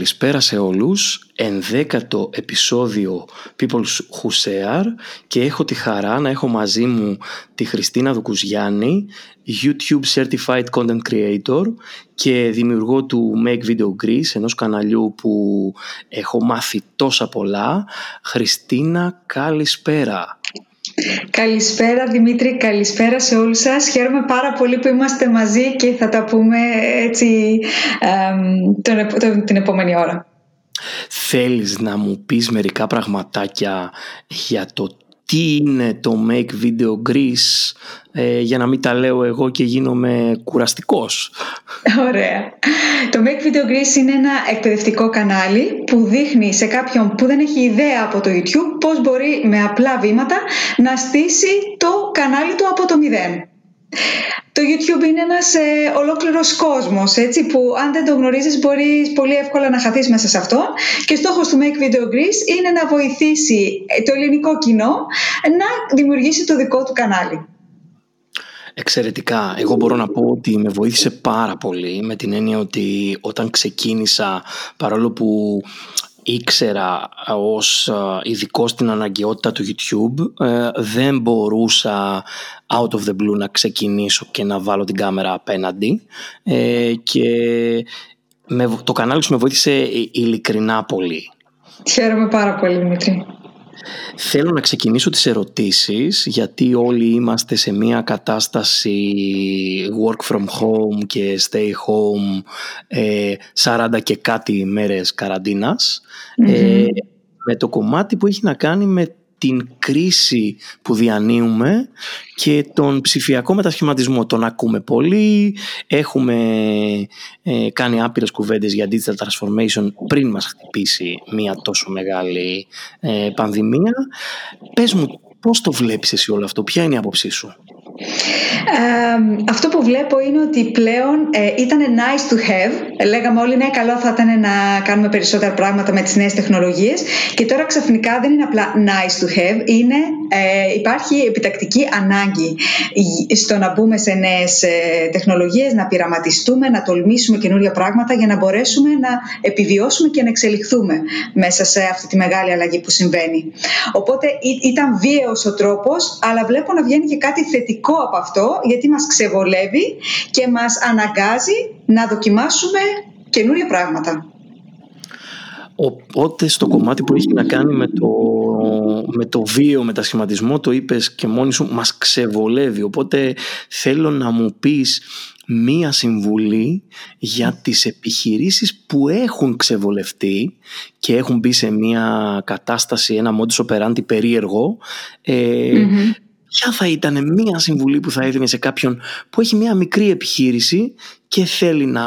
Καλησπέρα σε όλους, ενδέκατο επεισόδιο People Who Share και έχω τη χαρά να έχω μαζί μου τη Χριστίνα Δουκουζιάννη, YouTube Certified Content Creator και δημιουργό του Make Video Greece, ενός καναλιού που έχω μάθει τόσα πολλά. Χριστίνα, καλησπέρα. Καλησπέρα Δημήτρη, καλησπέρα σε όλους σας. Χαίρομαι πάρα πολύ που είμαστε μαζί και θα τα πούμε έτσι τον, την επόμενη ώρα. Θέλεις να μου πεις μερικά πραγματάκια για το τι είναι το Make Video Greece ε, για να μην τα λέω εγώ και γίνομαι κουραστικός. Ωραία. Το Make Video Greece είναι ένα εκπαιδευτικό κανάλι που δείχνει σε κάποιον που δεν έχει ιδέα από το YouTube πώς μπορεί με απλά βήματα να στήσει το κανάλι του από το μηδέν. Το YouTube είναι ένας ε, ολόκληρος κόσμος, έτσι, που αν δεν το γνωρίζεις μπορείς πολύ εύκολα να χαθείς μέσα σε αυτό και στόχος του Make Video Greece είναι να βοηθήσει ε, το ελληνικό κοινό να δημιουργήσει το δικό του κανάλι. Εξαιρετικά. Εγώ μπορώ να πω ότι με βοήθησε πάρα πολύ με την έννοια ότι όταν ξεκίνησα παρόλο που ήξερα ως ειδικό στην αναγκαιότητα του YouTube ε, δεν μπορούσα out of the blue να ξεκινήσω και να βάλω την κάμερα απέναντι ε, και το κανάλι σου με βοήθησε ειλικρινά πολύ. Χαίρομαι πάρα πολύ Δημήτρη. Θέλω να ξεκινήσω τις ερωτήσεις γιατί όλοι είμαστε σε μια κατάσταση work from home και stay home 40 ε, και κάτι μέρες ε, με το κομμάτι που έχει να κάνει με την κρίση που διανύουμε και τον ψηφιακό μετασχηματισμό. Τον ακούμε πολύ, έχουμε ε, κάνει άπειρες κουβέντες για digital transformation πριν μας χτυπήσει μια τόσο μεγάλη ε, πανδημία. Πες μου πώς το βλέπεις εσύ όλο αυτό, ποια είναι η άποψή σου; Αυτό που βλέπω είναι ότι πλέον ε, ήταν nice to have. Λέγαμε όλοι, ναι, καλό θα ήταν να κάνουμε περισσότερα πράγματα με τις νέες τεχνολογίες και τώρα ξαφνικά δεν είναι απλά nice to have, είναι, ε, υπάρχει επιτακτική ανάγκη στο να μπούμε σε νέες ε, τεχνολογίες, να πειραματιστούμε, να τολμήσουμε καινούρια πράγματα για να μπορέσουμε να επιβιώσουμε και να εξελιχθούμε μέσα σε αυτή τη μεγάλη αλλαγή που συμβαίνει. Οπότε ήταν βίαιος ο τρόπος, αλλά βλέπω να βγαίνει και κάτι θετικό από αυτό γιατί μας ξεβολεύει και μας αναγκάζει να δοκιμάσουμε καινούρια πράγματα. Οπότε στο κομμάτι που έχει να κάνει με το, με το βίο μετασχηματισμό το είπες και μόνη σου μας ξεβολεύει οπότε θέλω να μου πεις μία συμβουλή για τις επιχειρήσεις που έχουν ξεβολευτεί και έχουν μπει σε μία κατάσταση, ένα modus operandi περίεργο ε, ποια θα ήταν μία συμβουλή που θα έδινε σε κάποιον που έχει μία μικρή επιχείρηση και θέλει να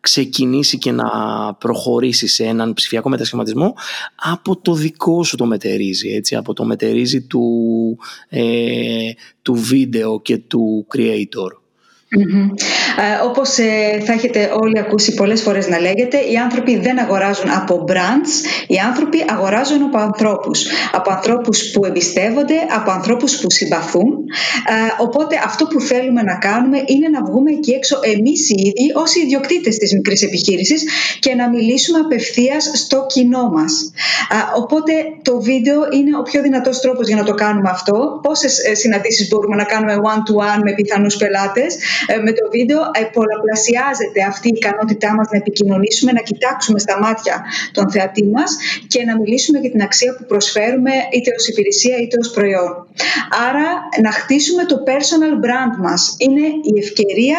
ξεκινήσει και να προχωρήσει σε έναν ψηφιακό μετασχηματισμό από το δικό σου το μετερίζει, έτσι, από το μετερίζει του, ε, του βίντεο και του creator; Mm-hmm. Ε, όπως ε, θα έχετε όλοι ακούσει πολλές φορές να λέγεται, οι άνθρωποι δεν αγοράζουν από brands, οι άνθρωποι αγοράζουν από ανθρώπους. Από ανθρώπους που εμπιστεύονται, από ανθρώπους που συμπαθούν. Ε, οπότε αυτό που θέλουμε να κάνουμε είναι να βγούμε εκεί έξω εμείς οι ίδιοι ως οι ιδιοκτήτες της μικρής επιχείρησης και να μιλήσουμε απευθείας στο κοινό μας. Ε, οπότε το βίντεο είναι ο πιο δυνατός τρόπος για να το κάνουμε αυτό. Πόσες ε, συναντήσεις μπορούμε να κάνουμε one-to-one με πιθανούς πελάτες ε, με το βίντεο ε, πολλαπλασιάζεται αυτή η ικανότητά μας να επικοινωνήσουμε, να κοιτάξουμε στα μάτια τον θεατή μας και να μιλήσουμε για την αξία που προσφέρουμε είτε ως υπηρεσία είτε ως προϊόν. Άρα να χτίσουμε το personal brand μας. Είναι η ευκαιρία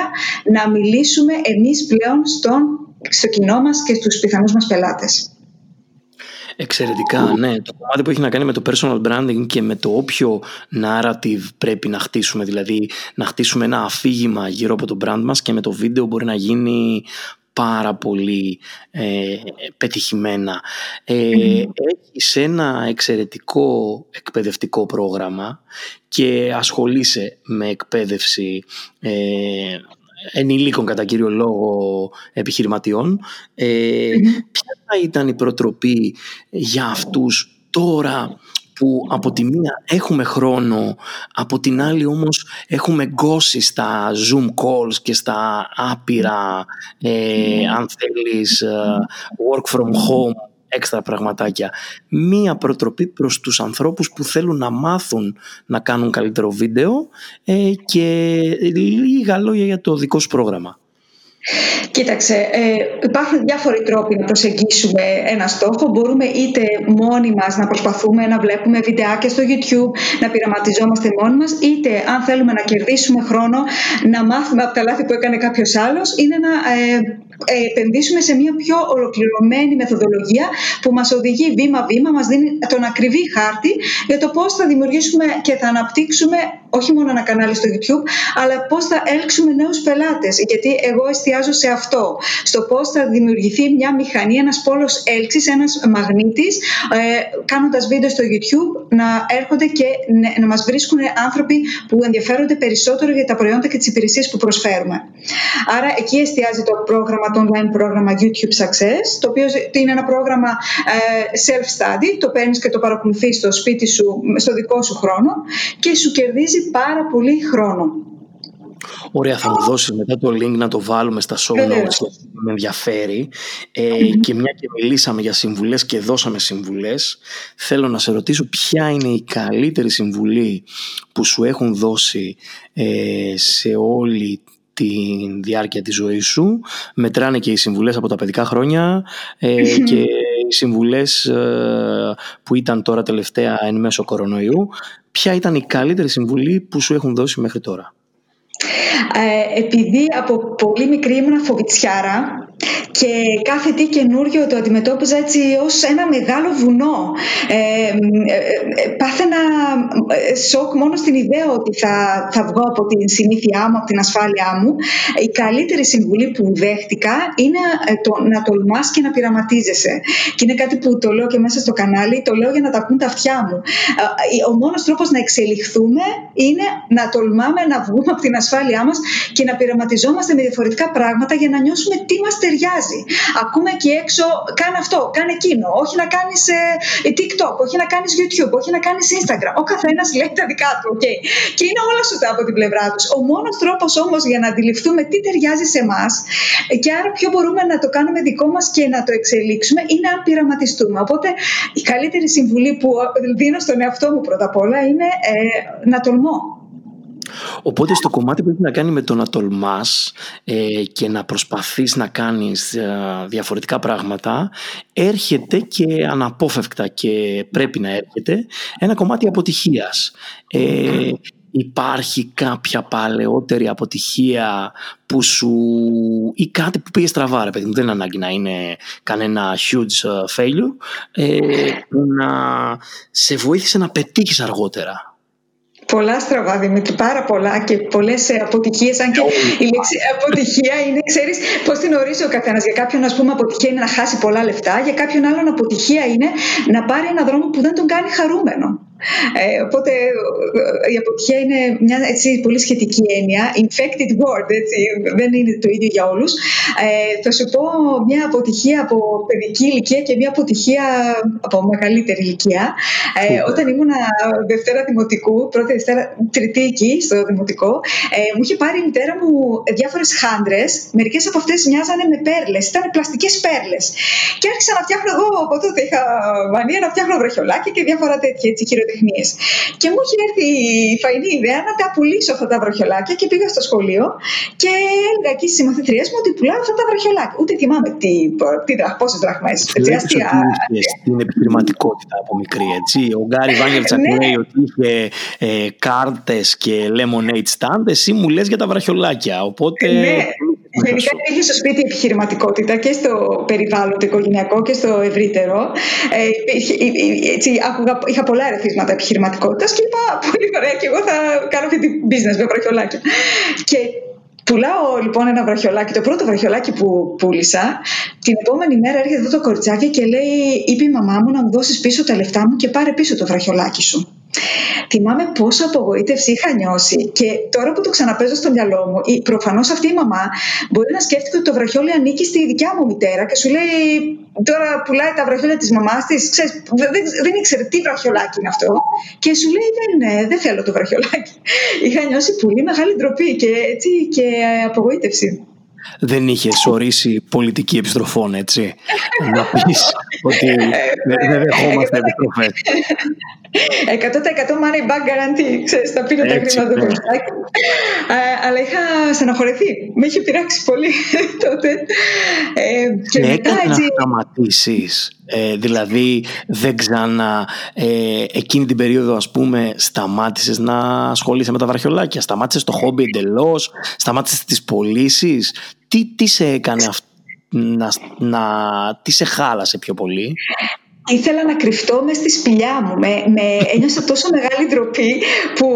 να μιλήσουμε εμείς πλέον στον, στο κοινό μας και στους πιθανούς μας πελάτες. Εξαιρετικά, ναι. Το κομμάτι που έχει να κάνει με το personal branding και με το όποιο narrative πρέπει να χτίσουμε, δηλαδή να χτίσουμε ένα αφήγημα γύρω από το brand μας και με το βίντεο μπορεί να γίνει πάρα πολύ ε, πετυχημένα. Ε, Έχεις ένα εξαιρετικό εκπαιδευτικό πρόγραμμα και ασχολείσαι με εκπαίδευση ε, ενηλίκων κατά κύριο λόγο επιχειρηματιών. Ε, Ποια θα ήταν η προτροπή για αυτούς τώρα που από τη μία έχουμε χρόνο, από την άλλη όμως έχουμε γκώσει στα Zoom calls και στα άπειρα, ε, αν θέλεις, ε, work from home έξτρα πραγματάκια. Μία προτροπή προς τους ανθρώπους που θέλουν να μάθουν να κάνουν καλύτερο βίντεο ε, και λίγα λόγια για το δικό σου πρόγραμμα. Κοίταξε, ε, υπάρχουν διάφοροι τρόποι να προσεγγίσουμε ένα στόχο. Μπορούμε είτε μόνοι μας να προσπαθούμε να βλέπουμε βιντεάκια στο YouTube, να πειραματιζόμαστε μόνοι μας, είτε αν θέλουμε να κερδίσουμε χρόνο, να μάθουμε από τα λάθη που έκανε κάποιος άλλος, είναι να ε, ε, επενδύσουμε σε μια πιο ολοκληρωμένη μεθοδολογία που μας οδηγεί βήμα-βήμα, μας δίνει τον ακριβή χάρτη για το πώς θα δημιουργήσουμε και θα αναπτύξουμε όχι μόνο ένα κανάλι στο YouTube, αλλά πώς θα έλξουμε νέους πελάτες. Γιατί εγώ εστιάζω σε αυτό, στο πώς θα δημιουργηθεί μια μηχανή, ένας πόλος έλξης, ένας μαγνήτης, ε, κάνοντας βίντεο στο YouTube, να έρχονται και να μας βρίσκουν άνθρωποι που ενδιαφέρονται περισσότερο για τα προϊόντα και τις υπηρεσίες που προσφέρουμε. Άρα εκεί εστιάζει το πρόγραμμα το online πρόγραμμα YouTube Success, το οποίο είναι ένα πρόγραμμα ε, self-study, το παίρνεις και το παρακολουθείς στο σπίτι σου, στο δικό σου χρόνο και σου κερδίζει πάρα πολύ χρόνο. Ωραία, θα μου δώσεις μετά το link να το βάλουμε στα show notes γιατί με ενδιαφέρει. Ε, και μια και μιλήσαμε για συμβουλές και δώσαμε συμβουλές θέλω να σε ρωτήσω ποια είναι η καλύτερη συμβουλή που σου έχουν δώσει ε, σε όλη τη διάρκεια της ζωής σου. Μετράνε και οι συμβουλές από τα παιδικά χρόνια ε, και οι συμβουλές ε, που ήταν τώρα τελευταία εν μέσω κορονοϊού. Ποια ήταν η καλύτερη συμβουλή που σου έχουν δώσει μέχρι τώρα; Ε, επειδή από πολύ μικρή ήμουν φοβητσιάρα και κάθε τι καινούριο το αντιμετώπιζα έτσι ως ένα μεγάλο βουνό. Ε, ε, ε πάθαινα ε, σοκ μόνο στην ιδέα ότι θα, θα βγω από την συνήθειά μου, από την ασφάλειά μου. Η καλύτερη συμβουλή που δέχτηκα είναι το, να τολμάς και να πειραματίζεσαι. Και είναι κάτι που το λέω και μέσα στο κανάλι, το λέω για να τα ακούν τα αυτιά μου. Ο μόνος τρόπος να εξελιχθούμε είναι να τολμάμε να βγούμε από την ασφάλειά μας και να πειραματιζόμαστε με διαφορετικά πράγματα για να νιώσουμε τι μας ταιριάζει. Ακούμε εκεί έξω, κάνε αυτό, κάνε εκείνο. Όχι να κάνεις ε, TikTok, όχι να κάνεις YouTube, όχι να κάνεις Instagram. Ο καθένας λέει τα δικά του. Okay. Και είναι όλα σωστά από την πλευρά τους. Ο μόνος τρόπος όμως για να αντιληφθούμε τι ταιριάζει σε εμάς και άρα ποιο μπορούμε να το κάνουμε δικό μας και να το εξελίξουμε είναι αν πειραματιστούμε. Οπότε η καλύτερη συμβουλή που δίνω στον εαυτό μου πρώτα απ' όλα είναι ε, να τολμώ. Οπότε στο κομμάτι που έχει να κάνει με το να τολμάς ε, και να προσπαθείς να κάνεις ε, διαφορετικά πράγματα έρχεται και αναπόφευκτα και πρέπει να έρχεται ένα κομμάτι αποτυχίας. Ε, υπάρχει κάποια παλαιότερη αποτυχία που σου ή κάτι που πήγε στραβά ρε παιδί μου δεν είναι ανάγκη να είναι κανένα huge ε, failure ε, που να σε βοήθησε να πετύχεις αργότερα Πολλά στραβά, Δημήτρη, πάρα πολλά και πολλές αποτυχίες. Αν και η λέξη αποτυχία είναι, ξέρεις πώς την ορίζει ο καθένας. Για κάποιον, ας πούμε, αποτυχία είναι να χάσει πολλά λεφτά, για κάποιον άλλον αποτυχία είναι να πάρει ένα δρόμο που δεν τον κάνει χαρούμενο. Ε, οπότε η αποτυχία είναι μια έτσι, πολύ σχετική έννοια. Infected word, έτσι, δεν είναι το ίδιο για όλους. Ε, θα σου πω μια αποτυχία από παιδική ηλικία και μια αποτυχία από μεγαλύτερη ηλικία. Ε, όταν ήμουν Δευτέρα Δημοτικού, πρώτη Δευτέρα Τριτή στο Δημοτικό, ε, μου είχε πάρει η μητέρα μου διάφορες χάντρες. Μερικές από αυτές μοιάζανε με πέρλες, ήταν πλαστικές πέρλες. Και άρχισα να φτιάχνω εγώ από τότε είχα μανία να φτιάχνω βραχιολάκια και διάφορα τέτοια έτσι, και μου είχε έρθει η φαϊνή ιδέα να τα πουλήσω αυτά τα βροχιολάκια και πήγα στο σχολείο και έλεγα εκεί στις συμμαθητριές μου ότι πουλάω αυτά τα βροχιολάκια. Ούτε θυμάμαι τι, τι, πόσες δραχμές. Την επιχειρηματικότητα από μικρή, έτσι. Ο Γκάρι Βάνιερτσακ ναι. λέει ότι είχε ε, κάρτες και lemonade stand. Εσύ μου λες για τα βραχιολάκια. Οπότε. Ναι. Γενικά υπήρχε στο σπίτι επιχειρηματικότητα και στο περιβάλλον το οικογενειακό και στο ευρύτερο. Ε, έτσι, άκουγα, είχα πολλά ερεθίσματα επιχειρηματικότητας και είπα πολύ ωραία και εγώ θα κάνω αυτή την business με βραχιολάκια. Και Πουλάω λοιπόν ένα βραχιολάκι, το πρώτο βραχιολάκι που πούλησα. Την επόμενη μέρα έρχεται εδώ το κοριτσάκι και λέει: Είπε η μαμά μου να μου δώσεις πίσω τα λεφτά μου και πάρε πίσω το βραχιολάκι σου. Θυμάμαι πόσο απογοήτευση είχα νιώσει και τώρα που το ξαναπέζω στο μυαλό μου, προφανώς αυτή η μαμά μπορεί να σκέφτεται ότι το βραχιόλι ανήκει στη δικιά μου μητέρα και σου λέει τώρα πουλάει τα βραχιόλια της μαμάς της. Δεν, δεν ήξερε τι βραχιολάκι είναι αυτό. Και σου λέει δεν, ναι, δεν θέλω το βραχιολάκι. Είχα νιώσει πολύ μεγάλη ντροπή και, έτσι, και απογοήτευση δεν είχε ορίσει πολιτική επιστροφών, έτσι. να πεις ότι δεν δεχόμαστε επιστροφές. 100% money back guarantee. Ξέρεις, θα πίνω τα χρήματα του Αλλά είχα στεναχωρηθεί. Με είχε πειράξει πολύ τότε. Ε, και ναι, μετά έτσι... να σταματήσεις. Ε, δηλαδή δεν ξανά ε, εκείνη την περίοδο ας πούμε σταμάτησες να ασχολείσαι με τα βραχιολάκια. Σταμάτησες το χόμπι εντελώς, σταμάτησες τις πωλήσεις. Τι, τι σε έκανε αυτό να, να, τι σε χάλασε πιο πολύ; Ήθελα να κρυφτώ μες στη σπηλιά μου. Με, με, ένιωσα τόσο μεγάλη ντροπή που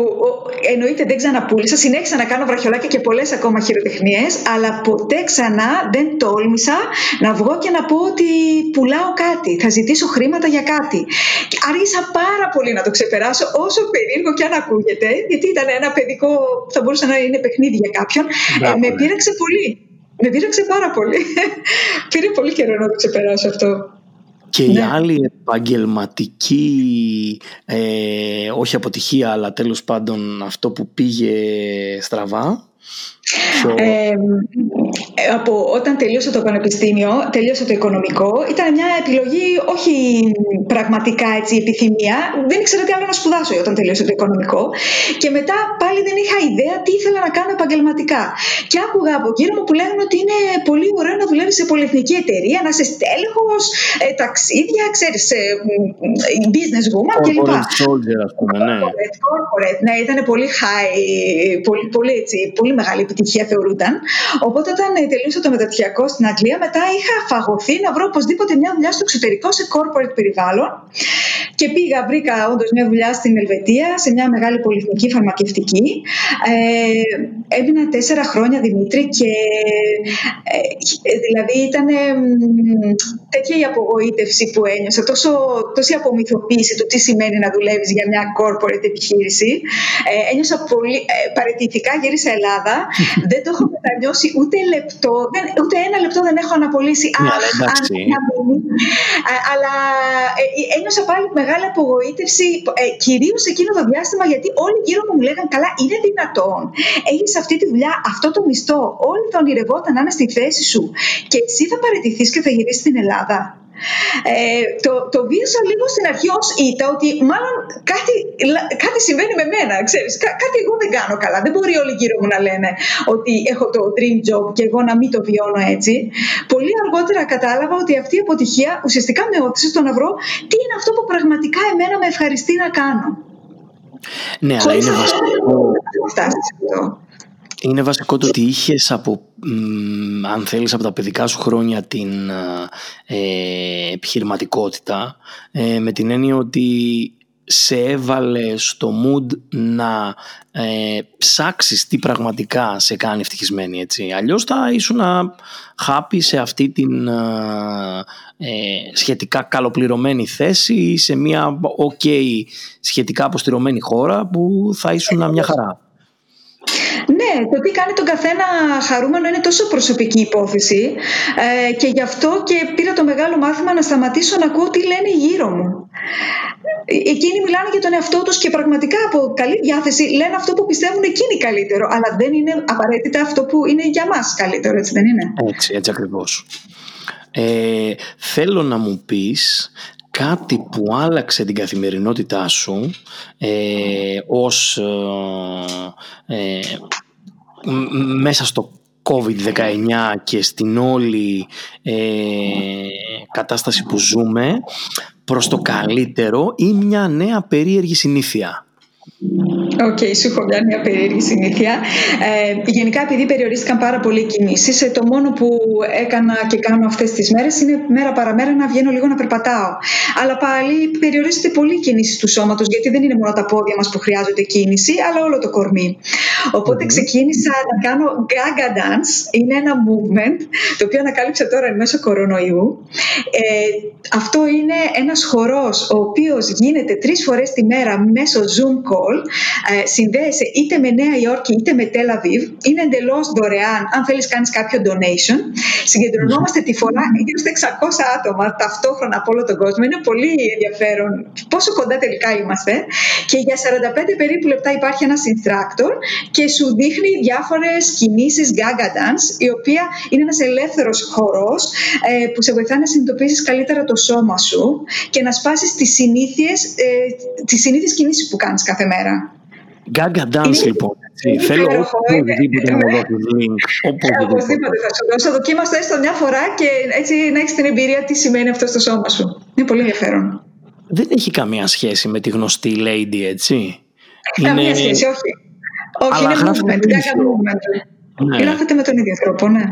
εννοείται δεν ξαναπούλησα. Συνέχισα να κάνω βραχιολάκια και πολλές ακόμα χειροτεχνίες, αλλά ποτέ ξανά δεν τόλμησα να βγω και να πω ότι πουλάω κάτι. Θα ζητήσω χρήματα για κάτι. Και άργησα πάρα πολύ να το ξεπεράσω, όσο περίεργο και αν ακούγεται, γιατί ήταν ένα παιδικό, θα μπορούσε να είναι παιχνίδι για κάποιον. Ε, με πείραξε πολύ. Με πείραξε πάρα πολύ. Πήρε πολύ καιρό να το ξεπεράσω αυτό. Και η ναι. άλλη επαγγελματική, ε, όχι αποτυχία, αλλά τέλος πάντων αυτό που πήγε στραβά, ε, από όταν τελείωσα το πανεπιστήμιο, τελείωσα το οικονομικό, ήταν μια επιλογή όχι πραγματικά έτσι επιθυμία. Δεν ήξερα τι άλλο να σπουδάσω όταν τελείωσα το οικονομικό. Και μετά πάλι δεν είχα ιδέα τι ήθελα να κάνω επαγγελματικά. Και άκουγα από γύρω μου που λέγανε ότι είναι πολύ ωραίο να δουλεύεις σε πολυεθνική εταιρεία, να είσαι στέλεχος, ε, ταξίδια, ξέρεις, ε, business woman κλπ. Soldier, ας πούμε, ναι. Corporate, corporate, ναι, ήταν πολύ high, πολύ, πολύ, έτσι, πολύ μεγάλη επιτυχία θεωρούνταν. Οπότε όταν ε, τελείωσα το μεταπτυχιακό στην Αγγλία, μετά είχα φαγωθεί να βρω οπωσδήποτε μια δουλειά στο εξωτερικό σε corporate περιβάλλον. Και πήγα, βρήκα όντως μια δουλειά στην Ελβετία, σε μια μεγάλη πολυεθνική φαρμακευτική. Ε, έμεινα τέσσερα χρόνια Δημήτρη και ε, δηλαδή ήταν ε, τέτοια η απογοήτευση που ένιωσα, τόσο, τόση απομυθοποίηση του τι σημαίνει να δουλεύεις για μια corporate επιχείρηση. Ε, ένιωσα πολύ, ε, παρετηθικά, γύρισα Ελλάδα δεν το έχω μετανιώσει ούτε λεπτό, δεν, ούτε ένα λεπτό δεν έχω αναπολύσει. Ναι, αλλά ε, ε, ένιωσα πάλι μεγάλη απογοήτευση, ε, κυρίως εκείνο το διάστημα, γιατί όλοι γύρω μου μου λέγανε Καλά, είναι δυνατόν. Έχεις αυτή τη δουλειά, αυτό το μισθό. Όλοι θα ονειρευόταν να είναι στη θέση σου. Και εσύ θα παραιτηθείς και θα γυρίσεις στην Ελλάδα. Ε, το, το βίωσα λίγο στην αρχή ως ήττα ότι μάλλον κάτι, κάτι συμβαίνει με μένα, ξέρεις, κάτι εγώ δεν κάνω καλά. Δεν μπορεί όλοι γύρω μου να λένε ότι έχω το dream job και εγώ να μην το βιώνω έτσι. Πολύ αργότερα κατάλαβα ότι αυτή η αποτυχία ουσιαστικά με όθησε στο να βρω τι είναι αυτό που πραγματικά εμένα με ευχαριστεί να κάνω. Ναι, αλλά είναι βασικό. Είναι βασικό το ότι είχες από, αν θέλεις, από τα παιδικά σου χρόνια την ε, επιχειρηματικότητα ε, με την έννοια ότι σε έβαλε στο mood να ε, ψάξεις τι πραγματικά σε κάνει ευτυχισμένη έτσι. Αλλιώς θα ήσουν happy σε αυτή την ε, σχετικά καλοπληρωμένη θέση ή σε μια ok σχετικά αποστηρωμένη χώρα που θα ήσουν μια χαρά. Ναι, το τι κάνει τον καθένα χαρούμενο είναι τόσο προσωπική υπόθεση ε, και γι' αυτό και πήρα το μεγάλο μάθημα να σταματήσω να ακούω τι λένε γύρω μου. Εκείνοι μιλάνε για τον εαυτό τους και πραγματικά από καλή διάθεση λένε αυτό που πιστεύουν εκείνοι καλύτερο, αλλά δεν είναι απαραίτητα αυτό που είναι για μας καλύτερο, έτσι δεν είναι; Έτσι, έτσι ακριβώς. Ε, θέλω να μου πεις κάτι που άλλαξε την καθημερινότητά σου ε, ως ε, ε μέσα στο COVID-19 και στην όλη ε, κατάσταση που ζούμε προς το καλύτερο ή μια νέα περίεργη συνήθεια. OK, okay, σου έχω μια, μια περίεργη συνήθεια. Ε, γενικά, επειδή περιορίστηκαν πάρα πολύ οι κινήσεις, ε, το μόνο που έκανα και κάνω αυτές τις μέρες είναι μέρα παραμέρα να βγαίνω λίγο να περπατάω. Αλλά πάλι περιορίζεται πολύ η κίνηση του σώματος, γιατί δεν είναι μόνο τα πόδια μας που χρειάζονται κίνηση, αλλά όλο το κορμί. Οπότε mm-hmm. ξεκίνησα να κάνω Gaga Dance. Είναι ένα movement το οποίο ανακάλυψα τώρα εν μέσω κορονοϊού. Ε, αυτό είναι ένας χορός ο οποίος γίνεται τρεις φορές τη μέρα μέσω Zoom call ε, συνδέεσαι είτε με Νέα Υόρκη είτε με Τελαβίβ. Είναι εντελώς δωρεάν αν θέλεις κάνεις κάποιο donation. Συγκεντρωνόμαστε τη φορά γύρω στα 600 άτομα ταυτόχρονα από όλο τον κόσμο. Είναι πολύ ενδιαφέρον πόσο κοντά τελικά είμαστε. Και για 45 περίπου λεπτά υπάρχει ένας instructor και σου δείχνει διάφορες κινήσεις Gaga Dance, η οποία είναι ένας ελεύθερος χορός ε, που σε βοηθάει να συνειδητοποιήσεις καλύτερα το σώμα σου και να σπάσεις τις συνήθειες ε, τις συνήθειες κινήσεις που κάνεις κάθε μέρα. Gaga Dance λοιπόν. Θέλω οπωσδήποτε να μου δώσει link. Οπωσδήποτε θα σου δώσω. Δοκίμαστο έστω μια φορά και έτσι να έχεις την εμπειρία τι σημαίνει αυτό στο σώμα σου. Είναι πολύ ενδιαφέρον. Δεν έχει καμία σχέση με τη γνωστή lady, έτσι. Καμία σχέση, όχι. Όχι, είναι movement. movement. Γράφεται με τον ίδιο τρόπο, ναι.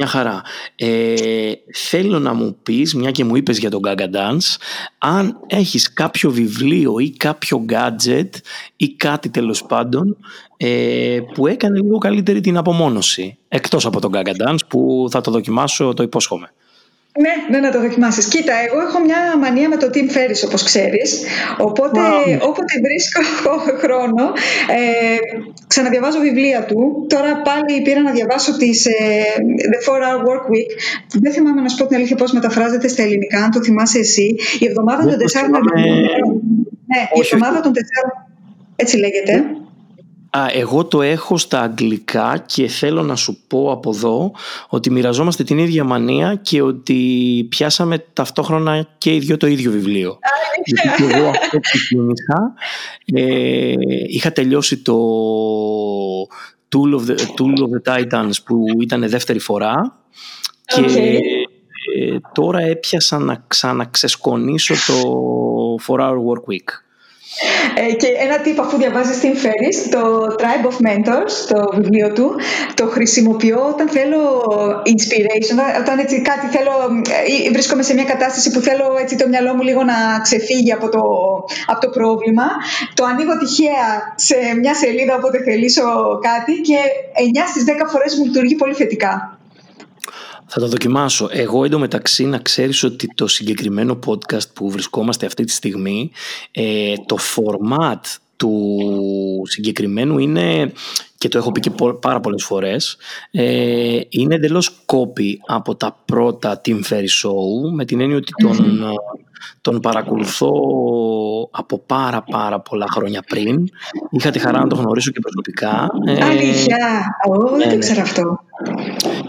Μια χαρά. Ε, θέλω να μου πεις, μια και μου είπες για τον Gaga Dance, αν έχεις κάποιο βιβλίο ή κάποιο gadget ή κάτι τέλος πάντων ε, που έκανε λίγο καλύτερη την απομόνωση. Εκτός από τον Gaga Dance που θα το δοκιμάσω, το υπόσχομαι. Ναι, ναι, να το δοκιμάσεις. Κοίτα, εγώ έχω μια μανία με το Tim Ferriss, όπως ξέρεις. Οπότε, όποτε βρίσκω χρόνο, ε, ξαναδιαβάζω βιβλία του. Τώρα πάλι πήρα να διαβάσω τις ε, The 4-Hour Work Week. Δεν θυμάμαι να σου πω την αλήθεια πώς μεταφράζεται στα ελληνικά, αν το θυμάσαι εσύ. Η εβδομάδα των τεσσάρων... Ναι, η εβδομάδα των τεσσάρων... Έτσι λέγεται. Α, εγώ το έχω στα αγγλικά και θέλω να σου πω από εδώ ότι μοιραζόμαστε την ίδια μανία και ότι πιάσαμε ταυτόχρονα και οι δυο το ίδιο βιβλίο. Γιατί εγώ αυτό ξεκίνησα, ε, είχα τελειώσει το Tool of, the, Tool of the Titans που ήταν δεύτερη φορά και ε, τώρα έπιασα να ξαναξεσκονίσω το 4 Hour Work Week. Ε, και ένα τύπο αφού διαβάζεις την Ferris, το Tribe of Mentors, το βιβλίο του, το χρησιμοποιώ όταν θέλω inspiration, όταν έτσι κάτι θέλω, ε, βρίσκομαι σε μια κατάσταση που θέλω έτσι το μυαλό μου λίγο να ξεφύγει από το, από το πρόβλημα. Το ανοίγω τυχαία σε μια σελίδα όποτε θελήσω κάτι και 9 στις 10 φορές μου λειτουργεί πολύ θετικά. Θα το δοκιμάσω. Εγώ εντωμεταξύ να ξέρεις ότι το συγκεκριμένο podcast που βρισκόμαστε αυτή τη στιγμή, ε, το format του συγκεκριμένου είναι, και το έχω πει και πάρα πολλές φορές, ε, είναι εντελώς copy από τα πρώτα Team Ferry Show, με την έννοια ότι τον, τον παρακολουθώ από πάρα πάρα πολλά χρόνια πριν. Είχα τη χαρά να τον γνωρίσω και προσωπικά. Ε, Αλήθεια! Εγώ δεν το ναι. ξέρω αυτό.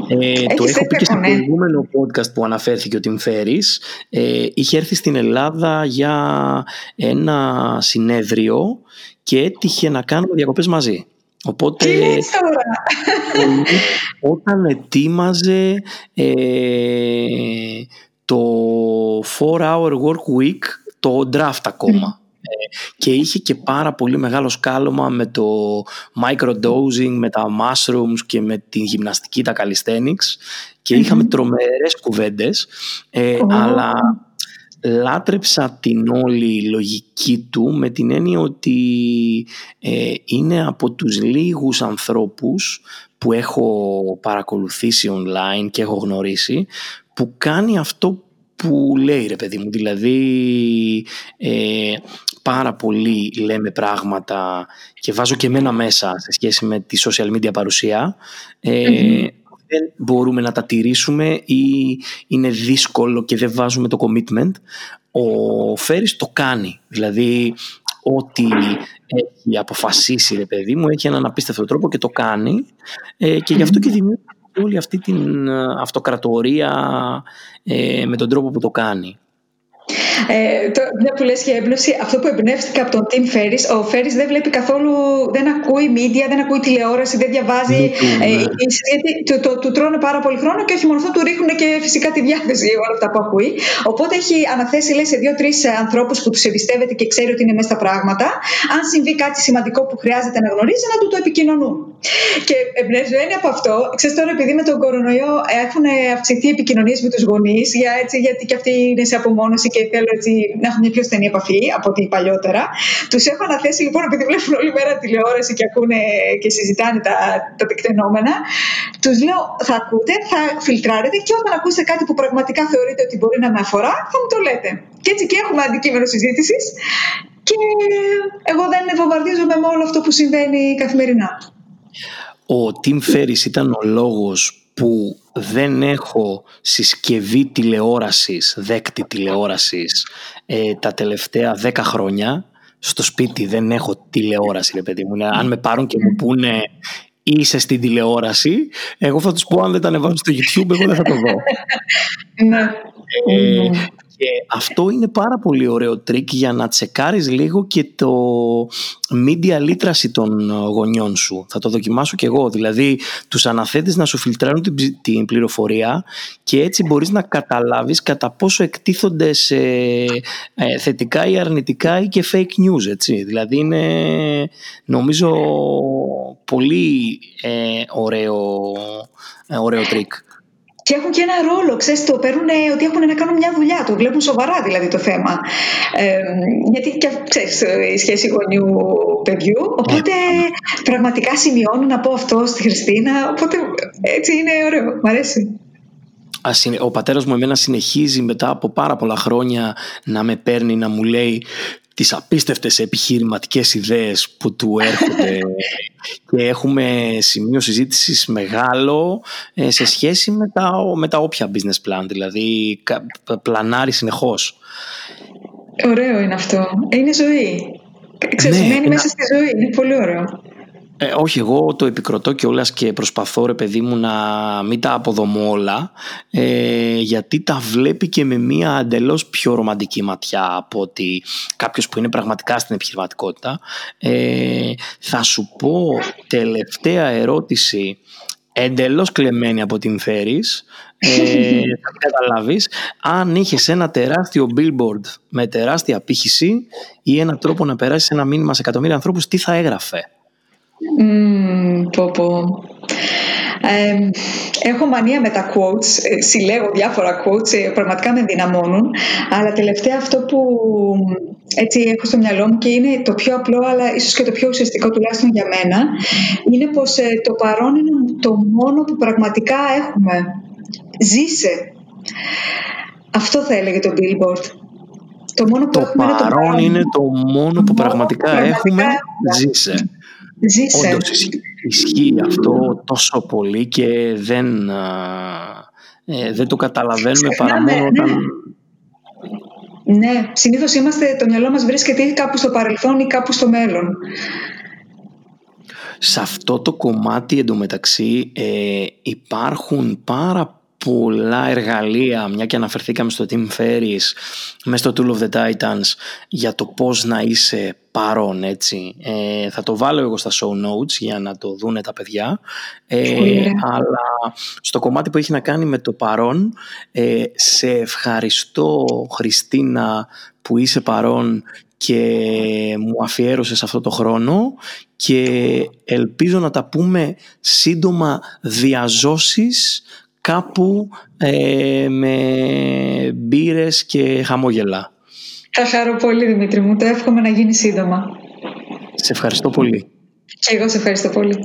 Ε, το έχω πει και στο προηγούμενο podcast που αναφέρθηκε ο Τιμ Φέρης. Ε, είχε έρθει στην Ελλάδα για ένα συνέδριο και έτυχε να κάνουμε διακοπές μαζί. Οπότε, όταν ετοίμαζε ε, το 4 Hour Work Week, το draft ακόμα. Και είχε και πάρα πολύ μεγάλο σκάλωμα με το microdosing, με τα mushrooms και με την γυμναστική, τα calisthenics και είχαμε τρομερές κουβέντες. Ε, αλλά λάτρεψα την όλη λογική του με την έννοια ότι ε, είναι από τους λίγους ανθρώπους που έχω παρακολουθήσει online και έχω γνωρίσει που κάνει αυτό που λέει ρε παιδί μου. Δηλαδή ε, πάρα πολύ λέμε πράγματα και βάζω και εμένα μέσα σε σχέση με τη social media παρουσία. Ε, δεν μπορούμε να τα τηρήσουμε ή είναι δύσκολο και δεν βάζουμε το commitment. Ο Φέρης το κάνει. Δηλαδή ό,τι έχει αποφασίσει ρε παιδί μου έχει έναν απίστευτο τρόπο και το κάνει. Ε, και γι' αυτό και δημιουργεί όλη αυτή την αυτοκρατορία ε, με τον τρόπο που το κάνει Ε, το, μια που λες για έμπνευση, αυτό που εμπνεύστηκα από τον Tim Ferris, ο Ferris δεν βλέπει καθόλου, δεν ακούει media, δεν ακούει τηλεόραση, δεν διαβάζει. Ναι, ε, ναι. γιατί του, το, του τρώνε πάρα πολύ χρόνο και όχι μόνο αυτό, του ρίχνουν και φυσικά τη διάθεση όλα αυτά που ακούει. Οπότε έχει αναθέσει λέει, σε δύο-τρεις ανθρώπους που τους εμπιστεύεται και ξέρει ότι είναι μέσα στα πράγματα, αν συμβεί κάτι σημαντικό που χρειάζεται να γνωρίζει, να του το επικοινωνούν. Και εμπνευσμένοι από αυτό, ξέρεις τώρα, επειδή με τον κορονοϊό έχουν αυξηθεί οι επικοινωνίες με τους γονείς, για, έτσι, γιατί και αυτοί είναι σε απομόνωση και θέλουν έτσι, να έχουν μια πιο στενή επαφή από ό,τι παλιότερα. Τους έχω αναθέσει λοιπόν, επειδή βλέπουν όλη μέρα τηλεόραση και ακούνε και συζητάνε τα, τα τεκτενόμενα, τους λέω θα ακούτε, θα φιλτράρετε και όταν ακούσετε κάτι που πραγματικά θεωρείτε ότι μπορεί να με αφορά, θα μου το λέτε. Και έτσι και έχουμε αντικείμενο συζήτησης και εγώ δεν βομβαρδίζομαι με όλο αυτό που συμβαίνει καθημερινά. Ο Tim Ferris ήταν ο λόγος που δεν έχω συσκευή τηλεόρασης, δέκτη τηλεόρασης ε, τα τελευταία δέκα χρόνια. Στο σπίτι δεν έχω τηλεόραση, ρε παιδί μου. Αν με πάρουν και μου πούνε είσαι στην τηλεόραση, εγώ θα τους πω αν δεν τα ανεβάζω στο YouTube, εγώ δεν θα το δω. ναι. Ε, και αυτό είναι πάρα πολύ ωραίο τρικ για να τσεκάρεις λίγο και το media literacy των γονιών σου. Θα το δοκιμάσω και εγώ. Δηλαδή, τους αναθέτεις να σου φιλτράρουν την, την πληροφορία και έτσι μπορείς να καταλάβεις κατά πόσο εκτίθονται σε ε, θετικά ή αρνητικά ή και fake news. Έτσι. Δηλαδή, είναι νομίζω πολύ ε, ωραίο, ε, ωραίο τρικ. Και έχουν και ένα ρόλο, ξέρεις, το παίρνουν ότι έχουν να κάνουν μια δουλειά, το βλέπουν σοβαρά δηλαδή το θέμα. Ε, γιατί και ξέρεις, η σχέση γονιού παιδιού, οπότε πραγματικά σημειώνω να πω αυτό στη Χριστίνα, οπότε έτσι είναι ωραίο, μου αρέσει. Ο πατέρας μου εμένα συνεχίζει μετά από πάρα πολλά χρόνια να με παίρνει να μου λέει τις απίστευτες επιχειρηματικές ιδέες που του έρχονται και έχουμε σημείο συζήτησης μεγάλο ε, σε σχέση με τα, με τα όποια business plan, δηλαδή πλανάρει συνεχώς. Ωραίο είναι αυτό. Είναι ζωή. Ξεσημένει ναι, μέσα στη ζωή. Είναι πολύ ωραίο. Ε, όχι, εγώ το επικροτώ κιόλας και προσπαθώ ρε παιδί μου να μην τα αποδομώ όλα ε, γιατί τα βλέπει και με μια εντελώς πιο ρομαντική ματιά από ότι κάποιος που είναι πραγματικά στην επιχειρηματικότητα. Ε, θα σου πω τελευταία ερώτηση εντελώς κλεμμένη από την Φέρης ε, θα καταλάβεις αν είχες ένα τεράστιο billboard με τεράστια απήχηση ή ένα τρόπο να περάσεις ένα μήνυμα σε εκατομμύρια ανθρώπους τι θα έγραφε; Mm, πω, πω. Ε, έχω μανία με τα quotes, ε, συλλέγω διάφορα quotes, ε, πραγματικά με ενδυναμώνουν, αλλά τελευταία αυτό που έτσι έχω στο μυαλό μου και είναι το πιο απλό αλλά ίσως και το πιο ουσιαστικό τουλάχιστον για μένα, είναι πως το παρόν είναι το μόνο που πραγματικά έχουμε. Ζήσε. Αυτό θα έλεγε το Billboard. Το μόνο που το έχουμε παρόν είναι το παρόν. είναι το μόνο που πραγματικά, πραγματικά έχουμε. Ζήσε. Ζήσε. Όντως ισχύει αυτό τόσο πολύ και δεν, ε, δεν το καταλαβαίνουμε παρά μόνο ναι. όταν... Ναι, συνήθως είμαστε, το μυαλό μας βρίσκεται ή κάπου στο παρελθόν ή κάπου στο μέλλον. Σε αυτό το κομμάτι εντωμεταξύ ε, υπάρχουν πάρα πολλά εργαλεία, μια και αναφερθήκαμε στο Team Ferris, μέσα στο Tool of the Titans, για το πώς να είσαι παρόν, έτσι. Ε, θα το βάλω εγώ στα show notes για να το δούνε τα παιδιά. Ε, αλλά στο κομμάτι που έχει να κάνει με το παρόν, ε, σε ευχαριστώ Χριστίνα που είσαι παρόν και μου αφιέρωσες αυτό το χρόνο και ελπίζω να τα πούμε σύντομα διαζώσεις κάπου ε, με μπύρες και χαμόγελα. Θα χαρώ πολύ Δημήτρη μου, το εύχομαι να γίνει σύντομα. Σε ευχαριστώ πολύ. Και εγώ σε ευχαριστώ πολύ.